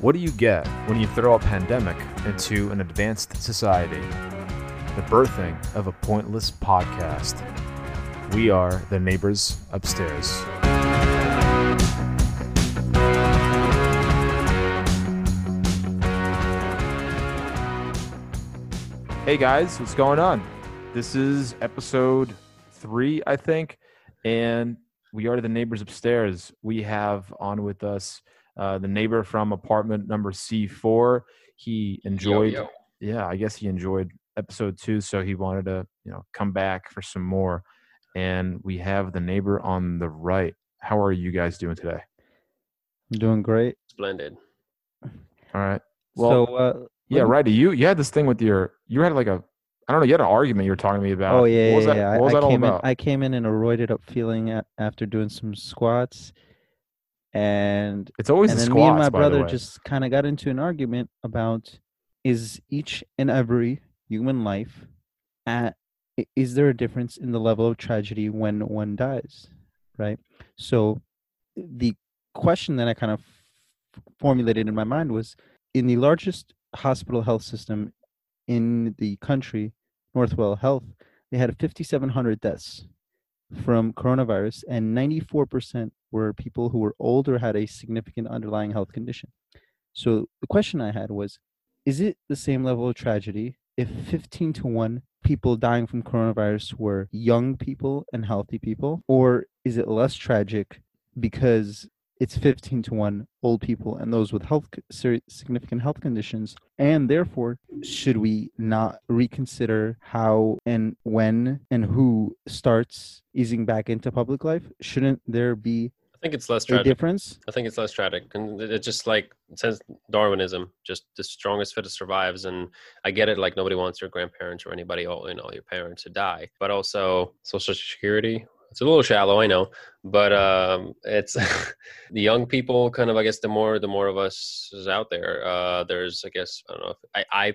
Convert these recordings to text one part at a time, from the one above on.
What do you get when you throw a pandemic into an advanced society? The birthing of a pointless podcast. We are the neighbors upstairs. Hey guys, what's going on? This is episode three, I think, and we are the neighbors upstairs. We have on with us uh, the neighbor from apartment number C4. He enjoyed, Yo, yo. yeah, I guess he enjoyed episode two, so he wanted to, you know, come back for some more. And we have the neighbor on the right. How are you guys doing today? I'm doing great. Splendid. All right. Well, so, uh, yeah, let me- righty. You you had this thing with your you had like a I don't know. You had an argument you were talking to me about. Oh yeah, What was yeah, that, yeah. What was I, that I all came about? in. I came in in a roided up feeling after doing some squats, and it's always and the then squats. me and my brother just kind of got into an argument about is each and every human life at is there a difference in the level of tragedy when one dies, right? So the question that I kind of f- formulated in my mind was in the largest hospital health system in the country, Northwell Health, they had 5,700 deaths from coronavirus, and 94% were people who were older had a significant underlying health condition. So the question I had was Is it the same level of tragedy if 15 to 1 people dying from coronavirus were young people and healthy people? Or is it less tragic because it's 15 to 1 old people and those with health significant health conditions and therefore should we not reconsider how and when and who starts easing back into public life shouldn't there be I think it's less a tragic. difference I think it's less tragic, and it- it's just like it says Darwinism, just the strongest fittest survives. And I get it, like nobody wants your grandparents or anybody, all you know, your parents to die. But also Social Security, it's a little shallow, I know, but um, it's the young people. Kind of, I guess, the more the more of us is out there. Uh, there's, I guess, I don't know. If, I I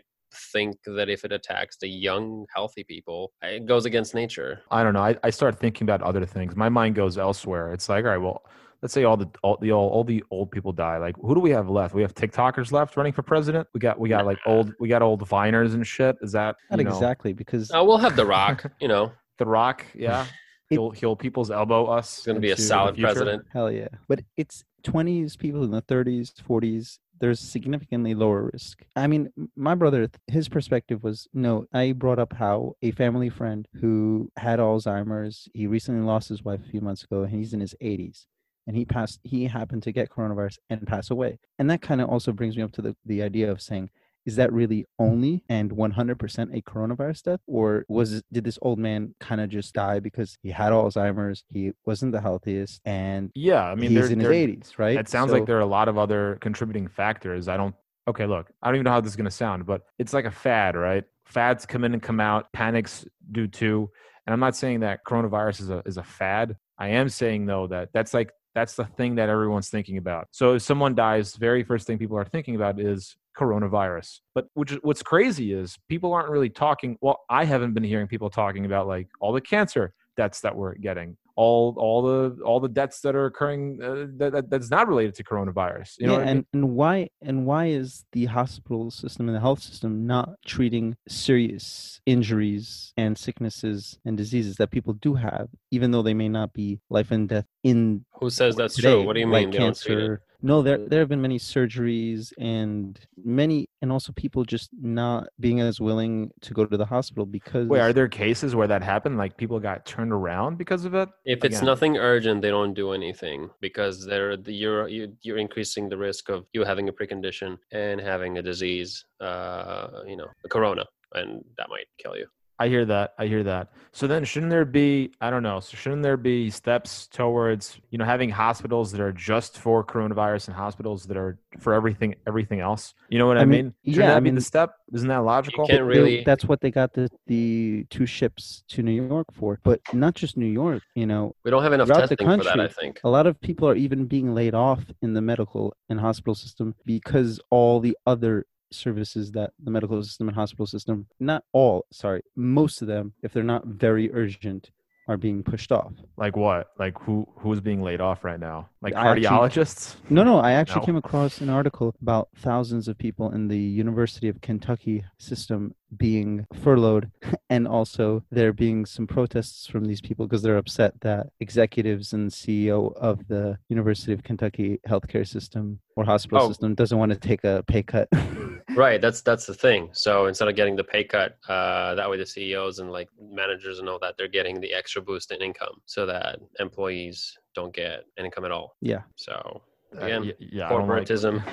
think that if it attacks the young, healthy people, it goes against nature. I don't know. I, I start thinking about other things. My mind goes elsewhere. It's like, all right, well, let's say all the all the all, all the old people die. Like, who do we have left? We have TikTokers left running for president. We got we got like old we got old Viners and shit. Is that not you know, exactly because Uh, we'll have The Rock, you know, The Rock? Yeah, It- he'll he'll people's elbow us. He's going to be a solid president. Hell yeah. But it's 20s, people in the 30s, 40s. There's significantly lower risk. I mean, my brother, his perspective was no, I brought up how a family friend who had Alzheimer's, he recently lost his wife a few months ago, and he's in his 80s. And he passed, he happened to get coronavirus and pass away. And that kind of also brings me up to the, the idea of saying, is that really only and 100% a coronavirus death or was it, did this old man kind of just die because he had alzheimer's he wasn't the healthiest and Yeah, I mean, he's in his 80s right It sounds So- like there are a lot of other contributing factors. I don't. Okay, look, I don't even know how this is going to sound, but it's like a fad, right? Fads come in and come out. Panics do too. And I'm not saying that coronavirus is a is a fad. I am saying though that that's like that's the thing that everyone's thinking about. So if someone dies, very first thing people are thinking about is coronavirus. But which what's crazy is people aren't really talking. Well, I haven't been hearing people talking about like all the cancer deaths that we're getting, all all the all the deaths that are occurring uh, that, that that's not related to coronavirus. You know yeah, what I and, mean? and why and why is the hospital system and the health system not treating serious injuries and sicknesses and diseases that people do have, even though they may not be life and death in Who says that's today, true? What do you mean like they don't treat it? cancer? No, there there have been many surgeries and many, and also people just not being as willing to go to the hospital because. Wait, are there cases where that happened? Like people got turned around because of it? If it's Again. nothing urgent, they don't do anything because they're you're you- you're increasing the risk of you having a precondition and having a disease, uh, you know, a corona, and that might kill you. I hear that. I hear that. So then, shouldn't there be? I don't know. So shouldn't there be steps towards you know having hospitals that are just for coronavirus and hospitals that are for everything everything else? You know what I, I mean? mean, yeah, that I be mean- the step? Isn't that logical? can't They- really- that's what they got the the two ships to New York for, but not just New York. You know, We don't have enough Throughout the testing for that. I think. a lot of people are even being laid off in the medical and hospital system because all the other services that the medical system and hospital system not all sorry most of them if they're not very urgent are being pushed off. Like what? Like who who's being laid off right now? Like I actually- cardiologists? No, no, I actually No. came across an article about thousands of people in the University of Kentucky system being furloughed, and also there being some protests from these people because they're upset that executives and CEO of the University of Kentucky healthcare system or hospital Oh. system doesn't want to take a pay cut. Right, that's that's the thing. So instead of getting the pay cut, uh, that way the CEOs and like managers and all that, they're getting the extra boost in income, so that employees don't get income at all. yeah, So Uh, again, y- yeah, don't like- corporatism,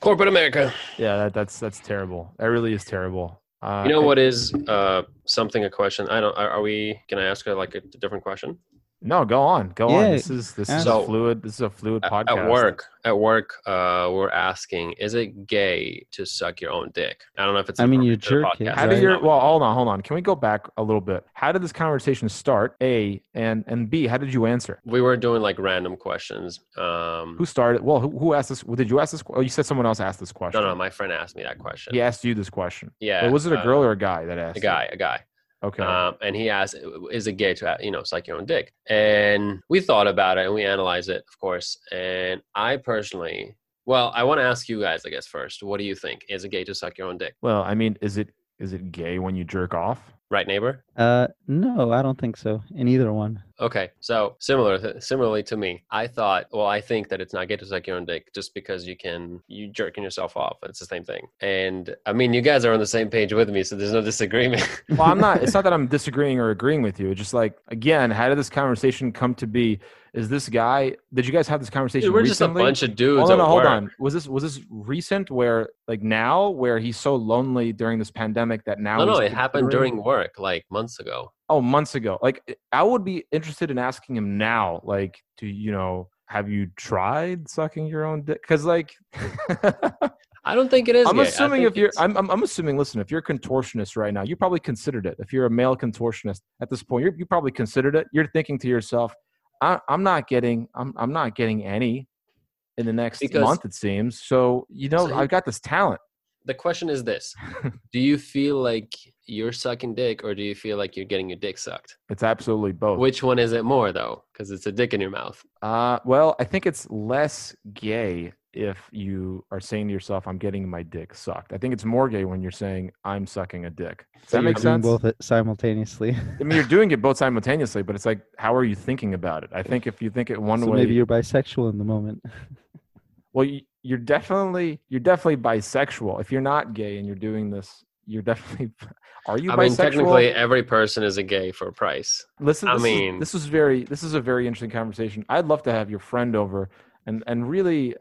corporate America. yeah, that, that's that's terrible. That really is terrible. Uh, You know what is uh, something a question? I don't. Are, are we? Can I ask her like a different question? No, go on, go on. This is this is ask. a fluid. This is a fluid podcast. At work, at work, uh, we're asking: Is it gay to suck your own dick? I don't know if it's. I mean, you jerk for the it, podcast. How did right? your well? Hold on, hold on. Can we go back a little bit? How did this conversation start? A and and B. How did you answer? We were doing like random questions. Um, Who started? Well, who, who asked this? Did you ask this? Oh, you said someone else asked this question. no, no, my friend asked me that question. He asked you this question. Yeah. But was it a uh, girl or a guy that asked? A you? guy, a guy. Okay. Um, and he asked, "Is it gay to you know suck your own dick?" And we thought about it and we analyzed it, of course. And I personally, well, I want to ask you guys, I guess first, what do you think? Is it gay to suck your own dick? well, I mean, is it is it gay when you jerk off? Right, neighbor? uh, no, I don't think so. In either one, Okay, so similar, similarly to me, I thought, well, I think that it's not gay to suck your own dick just because you can, you jerking yourself off. It's the same thing. And I mean, you guys are on the same page with me, so there's no disagreement. Well, I'm not. It's not that I'm disagreeing or agreeing with you. It's just like again, how did this conversation come to be? Is this guy? Did you guys have this conversation? Dude, we're just a bunch of dudes. Hold on, no, hold work. on. Was this was this recent? Where like now, where he's so lonely during this pandemic that now? No, no, it happened during work like months ago. Oh, months ago. Like I would be interested in asking him now. Like, do you know? Have you tried sucking your own dick? Because like, I don't think it is. I'm gay. Assuming if you're, I'm, I'm, I'm assuming. Listen, if you're a contortionist right now, you probably considered it. If you're a male contortionist at this point, you're, you probably considered it. You're thinking to yourself, I, I'm not getting, I'm, I'm not getting any in the next Because- month. It seems so. You know, So I've got this talent. the question is this: Do you feel like you're sucking dick, or do you feel like you're getting your dick sucked? It's absolutely both. Which one is it more, though? Because it's a dick in your mouth. Uh, well, I think it's less gay if you are saying to yourself, "I'm getting my dick sucked." I think it's more gay when you're saying, "I'm sucking a dick." Does So that you're make sense? Both simultaneously. I mean, you're doing it both simultaneously, but it's like, how are you thinking about it? I think if you think it one so way, maybe you're bisexual in the moment. well, you, you're definitely you're definitely bisexual. If you're not gay and you're doing this, you're definitely. Are you bisexual? I bisexual? mean, technically, every person is a gay for a price. Listen, I this mean- is, this is very this is a very interesting conversation. I'd love to have your friend over and and really,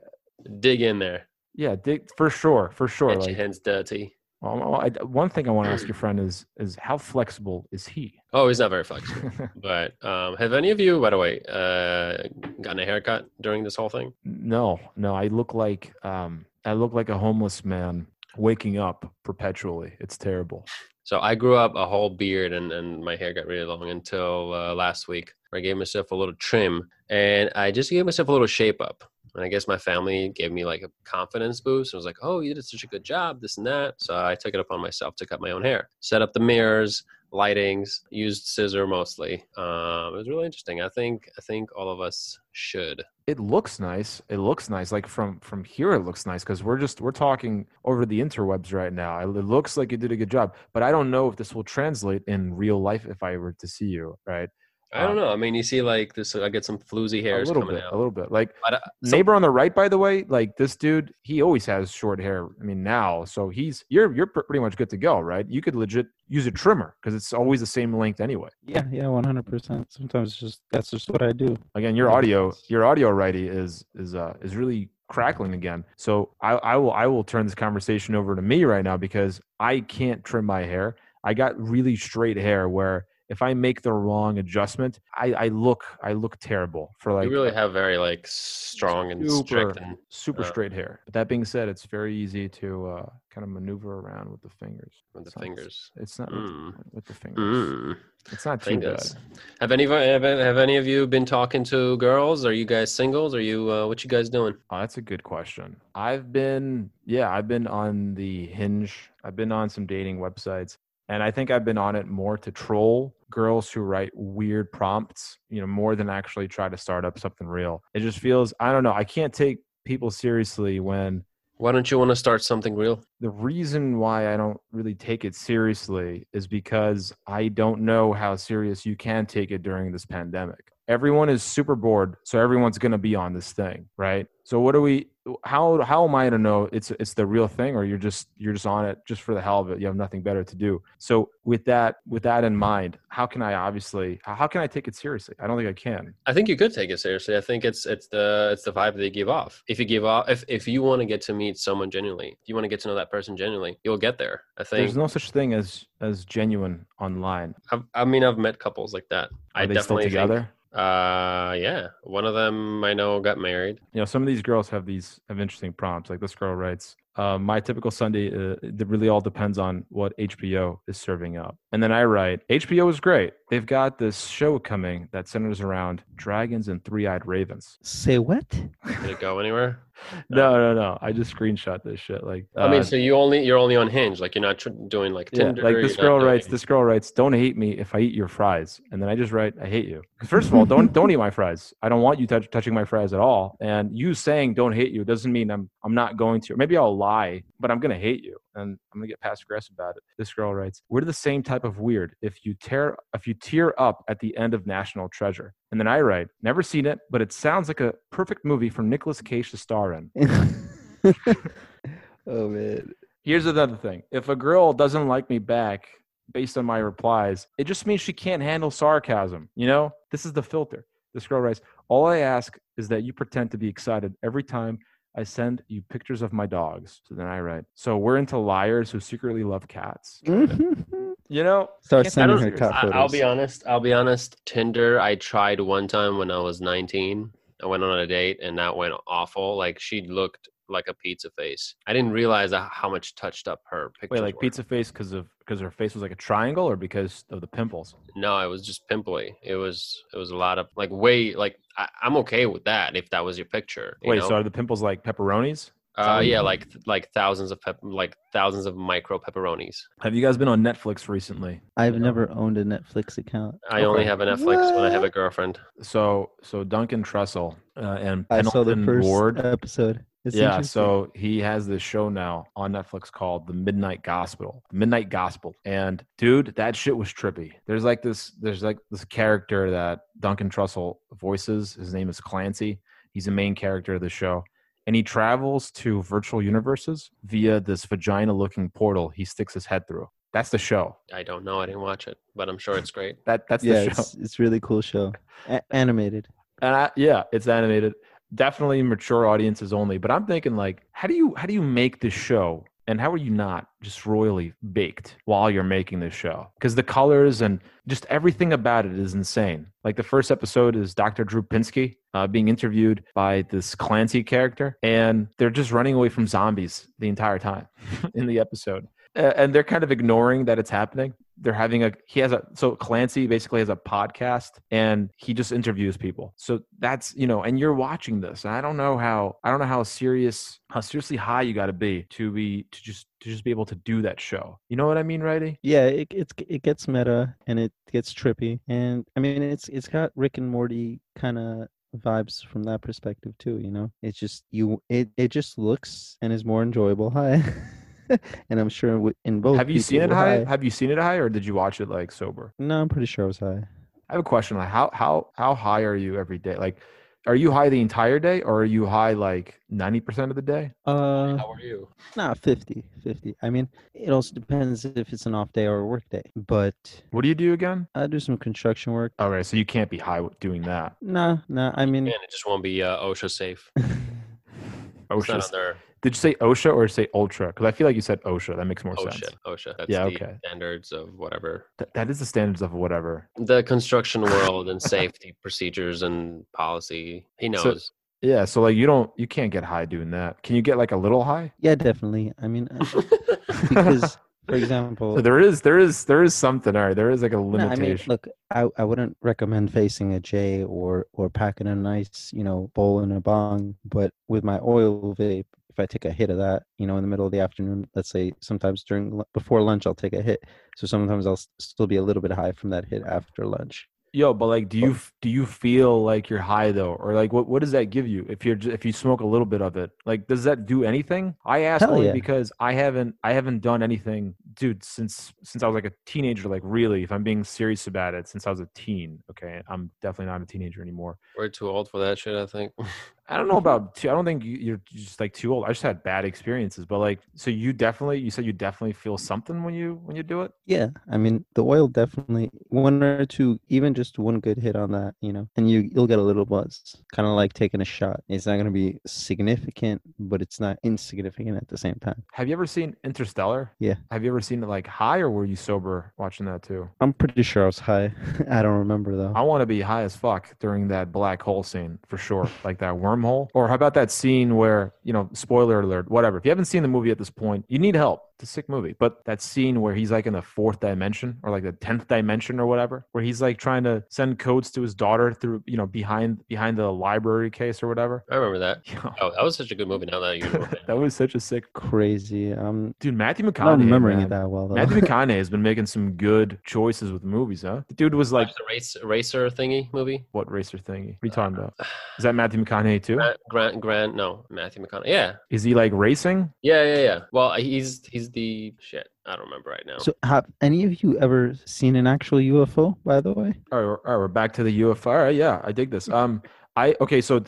Dig in there. yeah, dig, for sure, for sure. Get your hands dirty. well, I, one thing I want to ask your friend is is how flexible is he? Oh, he's not very flexible. but um, have any of you, by the way, uh, gotten a haircut during this whole thing? No, no, I look like um I look like a homeless man waking up perpetually. It's terrible. So I grew up a whole beard and, and my hair got really long until uh, last week. where I gave myself a little trim and I just gave myself a little shape up. And I guess my family gave me like a confidence boost. I was like, oh, you did such a good job, this and that. So I took it upon myself to cut my own hair, set up the mirrors, lightings, used scissor mostly. Um, it was really interesting. I think I think all of us should. It looks nice. It looks nice. Like from from here, it looks nice because we're just we're talking over the interwebs right now. It it looks like you did a good job, but I don't know if this will translate in real life if I were to see you. Right? I don't Um, know. I mean, you see, like this. I get some floozy A hairs little coming bit. out. A little bit. Like But, uh, some- neighbor on the right, by the way, like this dude, he always has short hair. I mean, now, so he's you're you're pretty much good to go, right? You could legit use a trimmer because it's always the same length anyway. yeah, yeah, one hundred percent. Sometimes it's just that's just what I do. Again, your audio, your audio righty is is uh is really crackling again. So I I will I will turn this conversation over to me right now because I can't trim my hair. I got really straight hair where if I make the wrong adjustment, I I look I look terrible for like you really have very like strong and strict super- and super uh, straight hair. But that being said, it's very easy to uh, kind of maneuver around with the fingers. with the It's not- fingers. It's not Mm. with, with the fingers. Mm. It's not too Fingers. bad. Have any of have, have any of you been talking to girls? Are you guys singles? Are you uh, what you guys doing? Oh, that's a good question. I've been, yeah, I've been on the Hinge. I've been on some dating websites, And I think I've been on it more to troll girls who write weird prompts, you know, more than actually try to start up something real. It just feels, I don't know, I can't take people seriously when Why don't you want to start something real? the reason why I don't really take it seriously is because I don't know how serious you can take it during this pandemic. Everyone is super bored, so everyone's going to be on this thing, right? So what do we how how am I to know it's it's the real thing or you're just you're just on it just for the hell of it. You have nothing better to do. So with that with that in mind, how can I obviously how can I take it seriously? I don't think I can. I think you could take it seriously. I think it's it's the it's the vibe they give off. If you give off if if you want to get to meet someone genuinely, if you want to get to know that person genuinely, you'll get there. I think. There's no such thing as as genuine online. I've, I mean, I've met couples like that. Are I they still definitely think- together? Uh, yeah. One of them I know got married. you know some of these girls have these have interesting prompts like this girl writes uh, my typical sunday uh, it really all depends on what hbo is serving up and then i write hbo is great they've got this show coming that centers around dragons and three-eyed ravens Say what? Did it go anywhere? no no no i just screenshot this shit like I mean, uh, so you only you're only on Hinge, like you're not tr- doing like yeah, Tinder. like you're this not girl doing- writes this girl writes don't hate me if i eat your fries and then i just write i hate you. first of all don't don't eat my fries i don't want you touch, touching my fries at all and you saying don't hate you doesn't mean i'm i'm not going to maybe i'll lie but i'm gonna hate you and i'm gonna get passive aggressive about it this girl writes we're the same type of weird if you tear if you tear up at the end of national treasure and then i write never seen it but it sounds like a perfect movie for Nicolas cage to star in oh man. Here's another thing. If a girl doesn't like me back based on my replies, it just means she can't handle sarcasm. You know, this is the filter. This girl writes, All I ask is that you pretend to be excited every time I send you pictures of my dogs. So then I write, So we're into liars who secretly love cats. You know, Start sending her don't- cat photos. I'll be honest. I'll be honest. Tinder, I tried one time when I was 19. I went on a date and that went awful. Like she looked like a pizza face. I didn't realize how much touched up her picture. wait, like were. pizza face because of because her face was like a triangle or because of the pimples? No, it was just pimply. It was it was a lot of like way like I, I'm okay with that if that was your picture. you Wait, know? so are the pimples like pepperonis? uh, yeah, like like thousands of pep- like thousands of micro pepperonis. Have you guys been on Netflix recently? I've No. never owned a Netflix account. I only have a Netflix when I have a girlfriend. So so Duncan Trussell uh, and I saw the Pendleton first Ward. episode. It's yeah, so he has this show now on Netflix called The Midnight Gospel. Midnight Gospel. And dude, that shit was trippy. There's like this there's like this character that Duncan Trussell voices. His name is Clancy. He's the main character of the show. And he travels to virtual universes via this vagina looking portal he sticks his head through. That's the show. I don't know. I didn't watch it, but I'm sure it's great. That that's yeah, the show. it's it's really cool show. A- animated. and I, yeah, it's animated. Definitely mature audiences only. But I'm thinking like, how do you how do you make this show, and how are you not just royally baked while you're making this show? Because the colors and just everything about it is insane. Like the first episode is Dr. Drew Pinsky uh, being interviewed by this Clancy character, and they're just running away from zombies the entire time in the episode. And they're kind of ignoring that it's happening they're having a he has a so Clancy basically has a podcast and he just interviews people. So that's you know, and you're watching this. I don't know how I don't know how serious how seriously high you got to be to be to just to just be able to do that show. You know what I mean, Righty? Yeah, it it's it gets meta and it gets trippy, and I mean it's it's got Rick and Morty kind of vibes from that perspective too. You know, it's just you it it just looks and is more enjoyable high, and I'm sure in both. Have you seen it were high? Have you seen it high, or did you watch it like sober? No, I'm pretty sure I was high. I have a question. Like, how how how high are you every day? Like, are you high the entire day, or are you high like ninety percent of the day? Uh, How are you? not 50, 50. I mean, it also depends if it's an off day or a work day. But What do you do again? I do some construction work. All right, so you can't be high doing that. Nah, nah. I mean, Man, it just won't be uh, OSHA safe. It's not OSHA. on their Did you say OSHA or say Ultra? Because I feel like you said OSHA. That makes more OSHA. sense. OSHA. That's Yeah, the okay. standards of whatever. Th- that is the standards of whatever. The construction world and safety procedures and policy. He knows. Yeah, so like you don't, you can't get high doing that. Can you get like a little high? yeah, definitely. I mean, uh, because for example, So there is, there is, there is something. All right, there is like a No, I limitation. mean, look, I, I wouldn't recommend facing a J or or packing a nice, you know, bowl and a bong. But with my oil vape, if I take a hit of that, you know, in the middle of the afternoon, let's say sometimes during before lunch, I'll take a hit. So sometimes I'll still be a little bit high from that hit after lunch. Yo, but like, do you do you feel like you're high though, or like what what does that give you if you're if you smoke a little bit of it? Like, does that do anything? I ask Hell only yeah. because I haven't I haven't done anything, dude, since since I was like a teenager. Like, really, if I'm being serious about it, since I was a teen. Okay, I'm definitely not a teenager anymore. We're too old for that shit. I think. I don't know about. Too, I don't think you- you're just like too old. I just had bad experiences, but like, so you definitely you said you definitely feel something when you when you do it. Yeah, I mean the oil definitely one or two, even just one good hit on that, you know, and you you'll get a little buzz, kind of like taking a shot. It's not gonna be significant, but it's not insignificant at the same time. Have you ever seen Interstellar? Yeah. Have you ever seen it like high, or were you sober watching that too? I'm pretty sure I was high. I don't remember though. I want to be high as fuck during that black hole scene for sure, like that wormhole. Or how about that scene where you know, spoiler alert, whatever. If you haven't seen the movie at this point, you need help. It's a sick movie. But that scene where he's like in the fourth dimension or like the tenth dimension or whatever, where he's like trying to send codes to his daughter through, you know, behind behind the library case or whatever. I remember that. Yo, Oh, that was such a good movie. Now that you know that was such a sick Crazy. Um, dude. Matthew McConaughey. I'm not remembering man. it that well though. Matthew McConaughey has been making some good choices with movies, huh? The dude was like, Watch the race racer thingy movie. what racer thingy? What are you talking about? Is that Matthew McConaughey too? Grant, Grant, Grant, no, Matthew McConaughey. Yeah, Is he like racing? yeah, yeah, yeah. Well, he's he's the shit. I don't remember right now. so have any of you ever seen an actual UFO? By the way, All right, we're, all right, we're back to the UFO. All right, yeah, I dig this. Um, I okay, so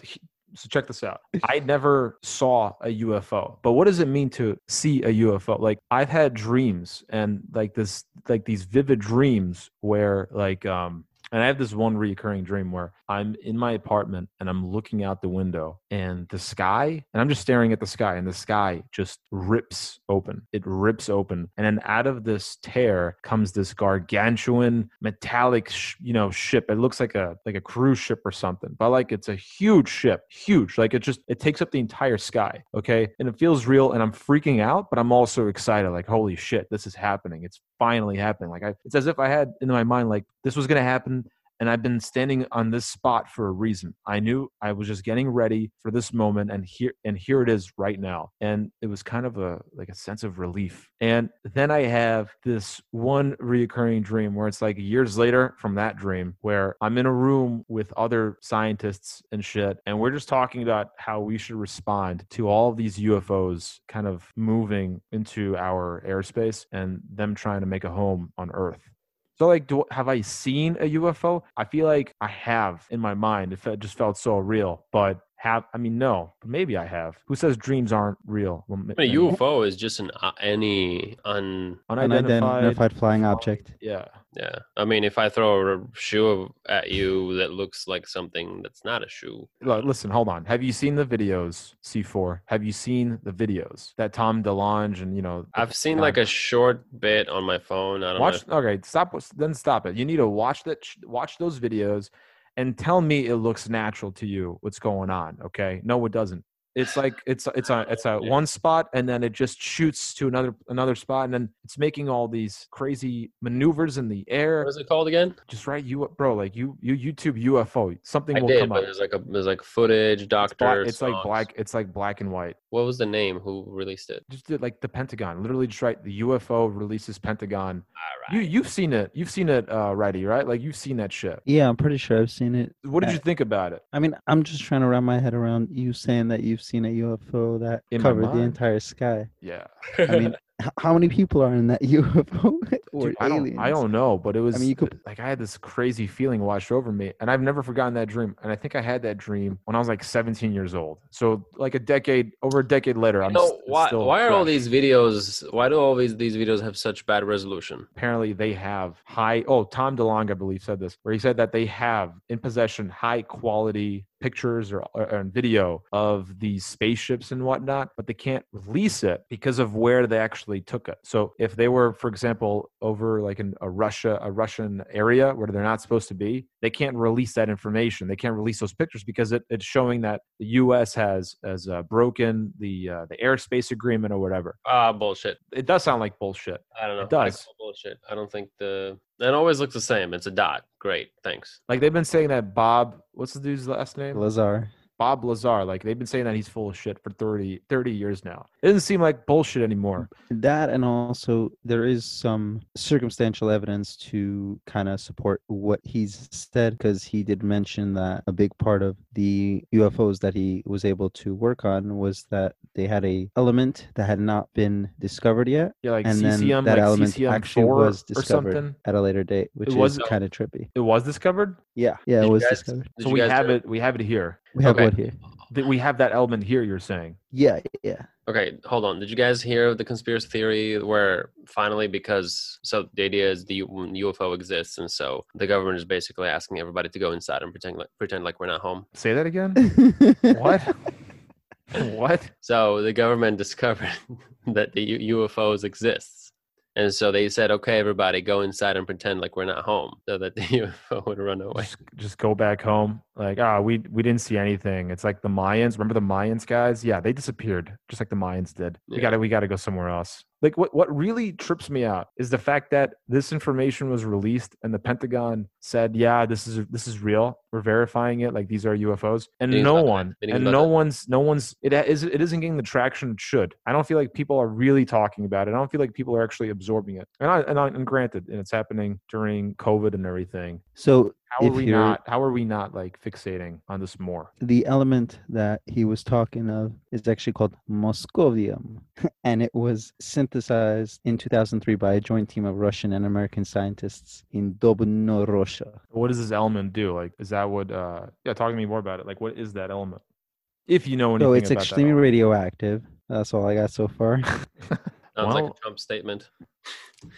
so check this out. I never saw a UFO, but what does it mean to see a UFO? Like I've had dreams and like this, like these vivid dreams where like um. And I have this one recurring dream where I'm in my apartment and I'm looking out the window and the sky, and I'm just staring at the sky, and the sky just rips open. It rips open. And then out of this tear comes this gargantuan metallic, sh- you know, ship. It looks like a like a cruise ship or something, but like it's a huge ship, huge. Like it just it takes up the entire sky. Okay, and it feels real, and I'm freaking out, but I'm also excited. Like holy shit, this is happening. It's finally happening. Like I, it's as if I had in my mind like this was gonna happen and I've been standing on this spot for a reason. I knew I was just getting ready for this moment, and here and here it is right now. And it was kind of a like a sense of relief. And then I have this one reoccurring dream where it's like years later from that dream where I'm in a room with other scientists and shit, and we're just talking about how we should respond to all of these UFOs kind of moving into our airspace and them trying to make a home on Earth. So like, do have I seen a UFO? I feel like I have in my mind. It just felt so real, but have I mean no, but maybe I have. Who says dreams aren't real? Well, I mean, a UFO is just an uh, any un. unidentified flying object. Yeah, Yeah, I mean, if I throw a shoe at you that looks like something that's not a shoe, Look, listen, hold on. Have you seen the videos, C4? Have you seen the videos that Tom DeLonge and you know? I've seen guy- like a short bit on my phone. I don't watch. know. Okay, stop. Then stop it. You need to watch that. Watch those videos, and tell me it looks natural to you. What's going on? Okay. No, it doesn't. It's like it's it's a it's a Yeah. one spot and then it just shoots to another another spot and then it's making all these crazy maneuvers in the air. What is it called again? Just right, you bro, like you you YouTube UFO, something I will did, come but up. there's like a there's like footage, It's, black, doctor. it's like black. It's like black and white. What was the name? Who released it? Just did like the Pentagon. Literally, just right. The UFO releases Pentagon. All You you've seen it. You've seen it uh, already, right? Like you've seen that shit. Yeah, I'm pretty sure I've seen it. What did Uh, you think about it? I mean, I'm just trying to wrap my head around you saying that you've seen a UFO that In covered the entire sky. Yeah, I mean, how many people are in that UFO or Dude, I don't. aliens? I don't know, but it was. you could- like I had this crazy feeling washed over me, and I've never forgotten that dream. And I think I had that dream when I was like 17 years old. So like a decade, over a decade later, I'm no, st- why still why are all these videos? Why do all these these videos have such bad resolution? apparently they have high oh tom delonge i believe said this where he said that they have in possession high quality pictures or, or and video of these spaceships and whatnot but they can't release it because of where they actually took it so if they were for example over like in a russia a russian area where they're not supposed to be they can't release that information they can't release those pictures because it, it's showing that the us has has uh, broken the uh, the airspace agreement or whatever Ah, bullshit. it does sound like bullshit I don't know. It does. bullshit. I don't think the it always looks the same. It's a dot. Great, thanks. Like they've been saying that Bob, what's the dude's last name? Lazar. Bob Lazar. Like they've been saying that he's full of shit for 30, 30 years now. It doesn't seem like bullshit anymore. That and also there is some circumstantial evidence to kind of support what he's said because he did mention that a big part of the UFOs that he was able to work on was that they had a element that had not been discovered yet, Yeah, like and CCM, then that like element CCM actually four was or discovered something. at a later date, which It is uh, was- kind of trippy. It was discovered. Yeah, yeah, Did it was guys- discovered. So we guys have do- it. We have it here. We have Okay. what here? Th- We have that element here. You're saying. Yeah, yeah. Okay, hold on. Did you guys hear the conspiracy theory where finally, because so the idea is the UFO exists, and so the government is basically asking everybody to go inside and pretend like pretend like we're not home. Say that again. what? what? So the government discovered that the U- UFOs exists, and so they said, "Okay, everybody, go inside and pretend like we're not home," so that the UFO would run away. Just, just go back home. Like, ah, we we didn't see anything. It's like the Mayans. Remember the Mayans guys? Yeah, they disappeared, just like the Mayans did. We gotta we gotta go somewhere else. Like what what really trips me out is the fact that this information was released and the Pentagon said, yeah, this is this is real. We're verifying it. Like these are UFOs, and Meetings no one and no that. one's no one's it is it isn't getting the traction it should. I don't feel like people are really talking about it. I don't feel like people are actually absorbing it. And I, and, I, and granted, and it's happening during COVID and everything. So How are we not? How are we not like fixating on this more? the element that he was talking of is actually called moscovium and it was synthesized in 2003 by a joint team of russian and american scientists in dubna russia What does this element do? Like, is that what? uh Yeah, talk to me more about it. Like, what is that element? If you know anything so it's about extremely that radioactive that's all i got so far element. Sounds like a Trump statement.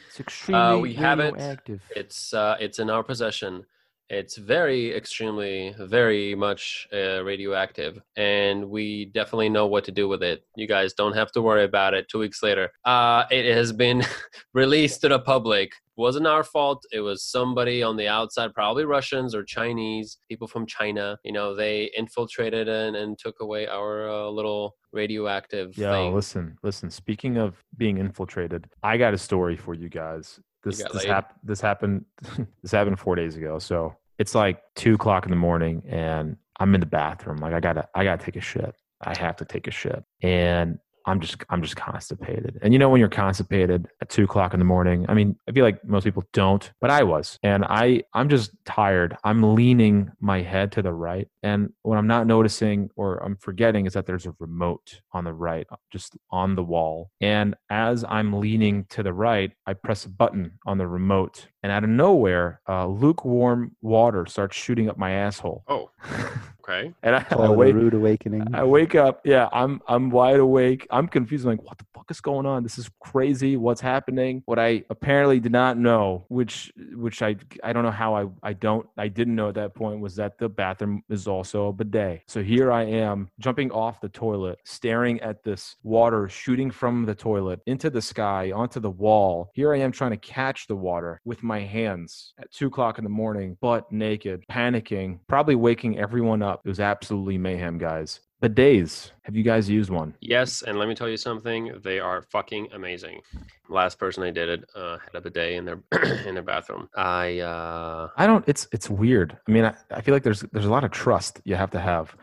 it's extremely we have it. radioactive. It's uh, it's in our possession. It's very, extremely, very much uh, radioactive, and we definitely know what to do with it. You guys don't have to worry about it. Two weeks later, uh, it has been released to the public. wasn't our fault. It was somebody on the outside, probably Russians or Chinese people from China. You know, they infiltrated and, and took away our uh, little radioactive yeah thing. listen, listen. Speaking of being infiltrated, I got a story for you guys. This this, hap- this happened this happened four days ago. So it's like two o'clock in the morning, and I'm in the bathroom. Like I gotta I gotta take a shit. I have to take a shit, and I'm just I'm just constipated. And you know when you're constipated at two o'clock in the morning. I mean, I feel like most people don't, but I was, and I I'm just tired. I'm leaning my head to the right, and what I'm not noticing or I'm forgetting is that there's a remote on the right, just on the wall. And as I'm leaning to the right, I press a button on the remote, and out of nowhere, uh, lukewarm water starts shooting up my asshole. Oh, okay. And I, I a wake rude awakening. I wake up. Yeah, I'm I'm wide awake. I'm confused. I'm like, what the fuck is going on? This is crazy. What's happening? What I apparently did not know, which which I I don't know how I I don't I didn't know at that point was that the bathroom is also a bidet. So here I am jumping off the toilet, staring at this water shooting from the toilet into the sky onto the wall. Here I am trying to catch the water with my hands at two o'clock in the morning, butt naked, panicking, probably waking everyone up. It was absolutely mayhem, guys. Bidets. Have you guys used one? Yes, and let me tell you something. They are fucking amazing. Last person I did it uh, had a bidet in their in their bathroom. I uh, I don't. It's it's weird. I mean, I, I feel like there's there's a lot of trust you have to have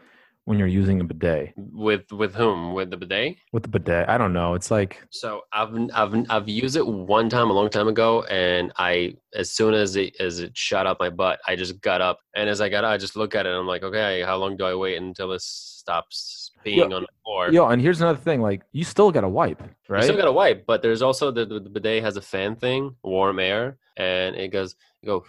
when you're using a bidet. with with whom with the bidet. With the bidet, I don't know. It's like So I've I've I've used it one time a long time ago, and I as soon as it as it shot up my butt, I just got up, and as I got up, I just look at it, and I'm like, okay, how long do I wait until this stops peeing on the floor? yo. And here's another thing. Like you still got to wipe, right? You still got to wipe, but there's also the, the, the bidet has a fan thing, warm air, and it goes you go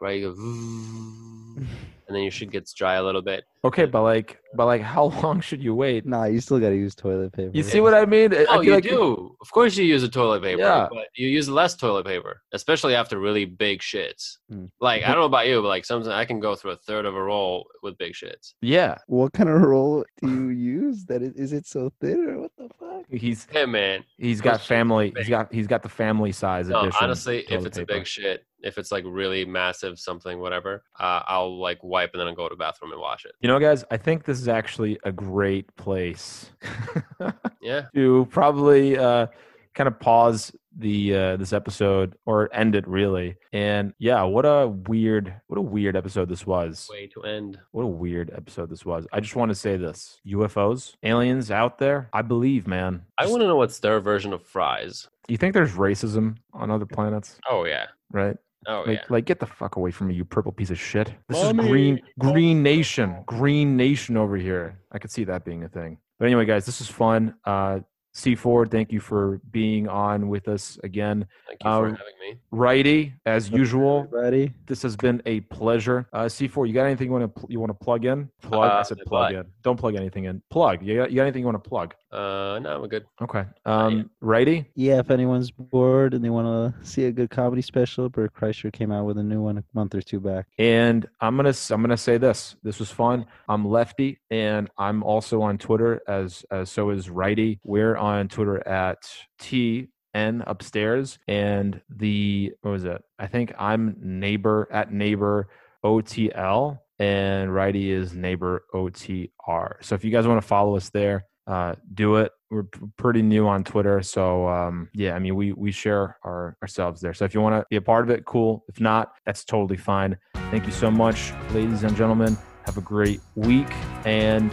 right, you go, and then your shit gets dry a little bit. okay, but like, but like, how long should you wait? Nah, you still gotta use toilet paper. You see what I mean? I Oh, feel you like do. Of course, you use a toilet paper, Yeah. but you use less toilet paper, especially after really big shits. Mm. Like I don't know about you, but like sometimes I can go through a third of a roll with big shits. Yeah, What kind of roll do you use? That is, is it so thin or what the fuck? he's Hey man, he's got family. He's big. got he's got the family size no, edition. honestly, if toilet it's a big shit, if it's like really massive, something, whatever, uh, I'll like wipe and then I'll go to the bathroom and wash it. You know, guys, I think this is actually a great place Yeah, to probably uh, kind of pause the uh, this episode or end it really. And yeah, what a weird what a weird episode this was. Way to end. What a weird episode this was. I just want to say this: UFOs, aliens out there. I believe, man. I want to know what's their version of fries. You think there's racism on other planets, Oh yeah. right? Oh like, yeah. like get the fuck away from me, you purple piece of shit. This is green, green nation, green nation over here. I could see that being a thing. But anyway, guys, this is fun. Uh, C4, thank you for being on with us again. Thank you for uh, having me. Righty, as usual, Ready? this has been a pleasure. Uh, C4, you got anything you want to you want to plug in? Plug. I Uh, said plug in. Don't plug anything in. Plug. You got, you got anything you want to plug? Uh, no, we're good. Okay. Um, righty. Yeah, if anyone's bored and they want to see a good comedy special, Bert Kreischer came out with a new one a month or two back. And I'm gonna s- I'm gonna say this. This was fun. I'm Lefty, and I'm also on Twitter as as so is Righty. We're on Twitter at T N upstairs, and the what was it? I think I'm neighbor at neighbor OTL, and Righty is neighbor OTR. So if you guys want to follow us there, uh, do it. We're p- pretty new on Twitter, so um, yeah. I mean, we we share our ourselves there. So if you want to be a part of it, cool. If not, that's totally fine. Thank you so much, ladies and gentlemen. Have a great week and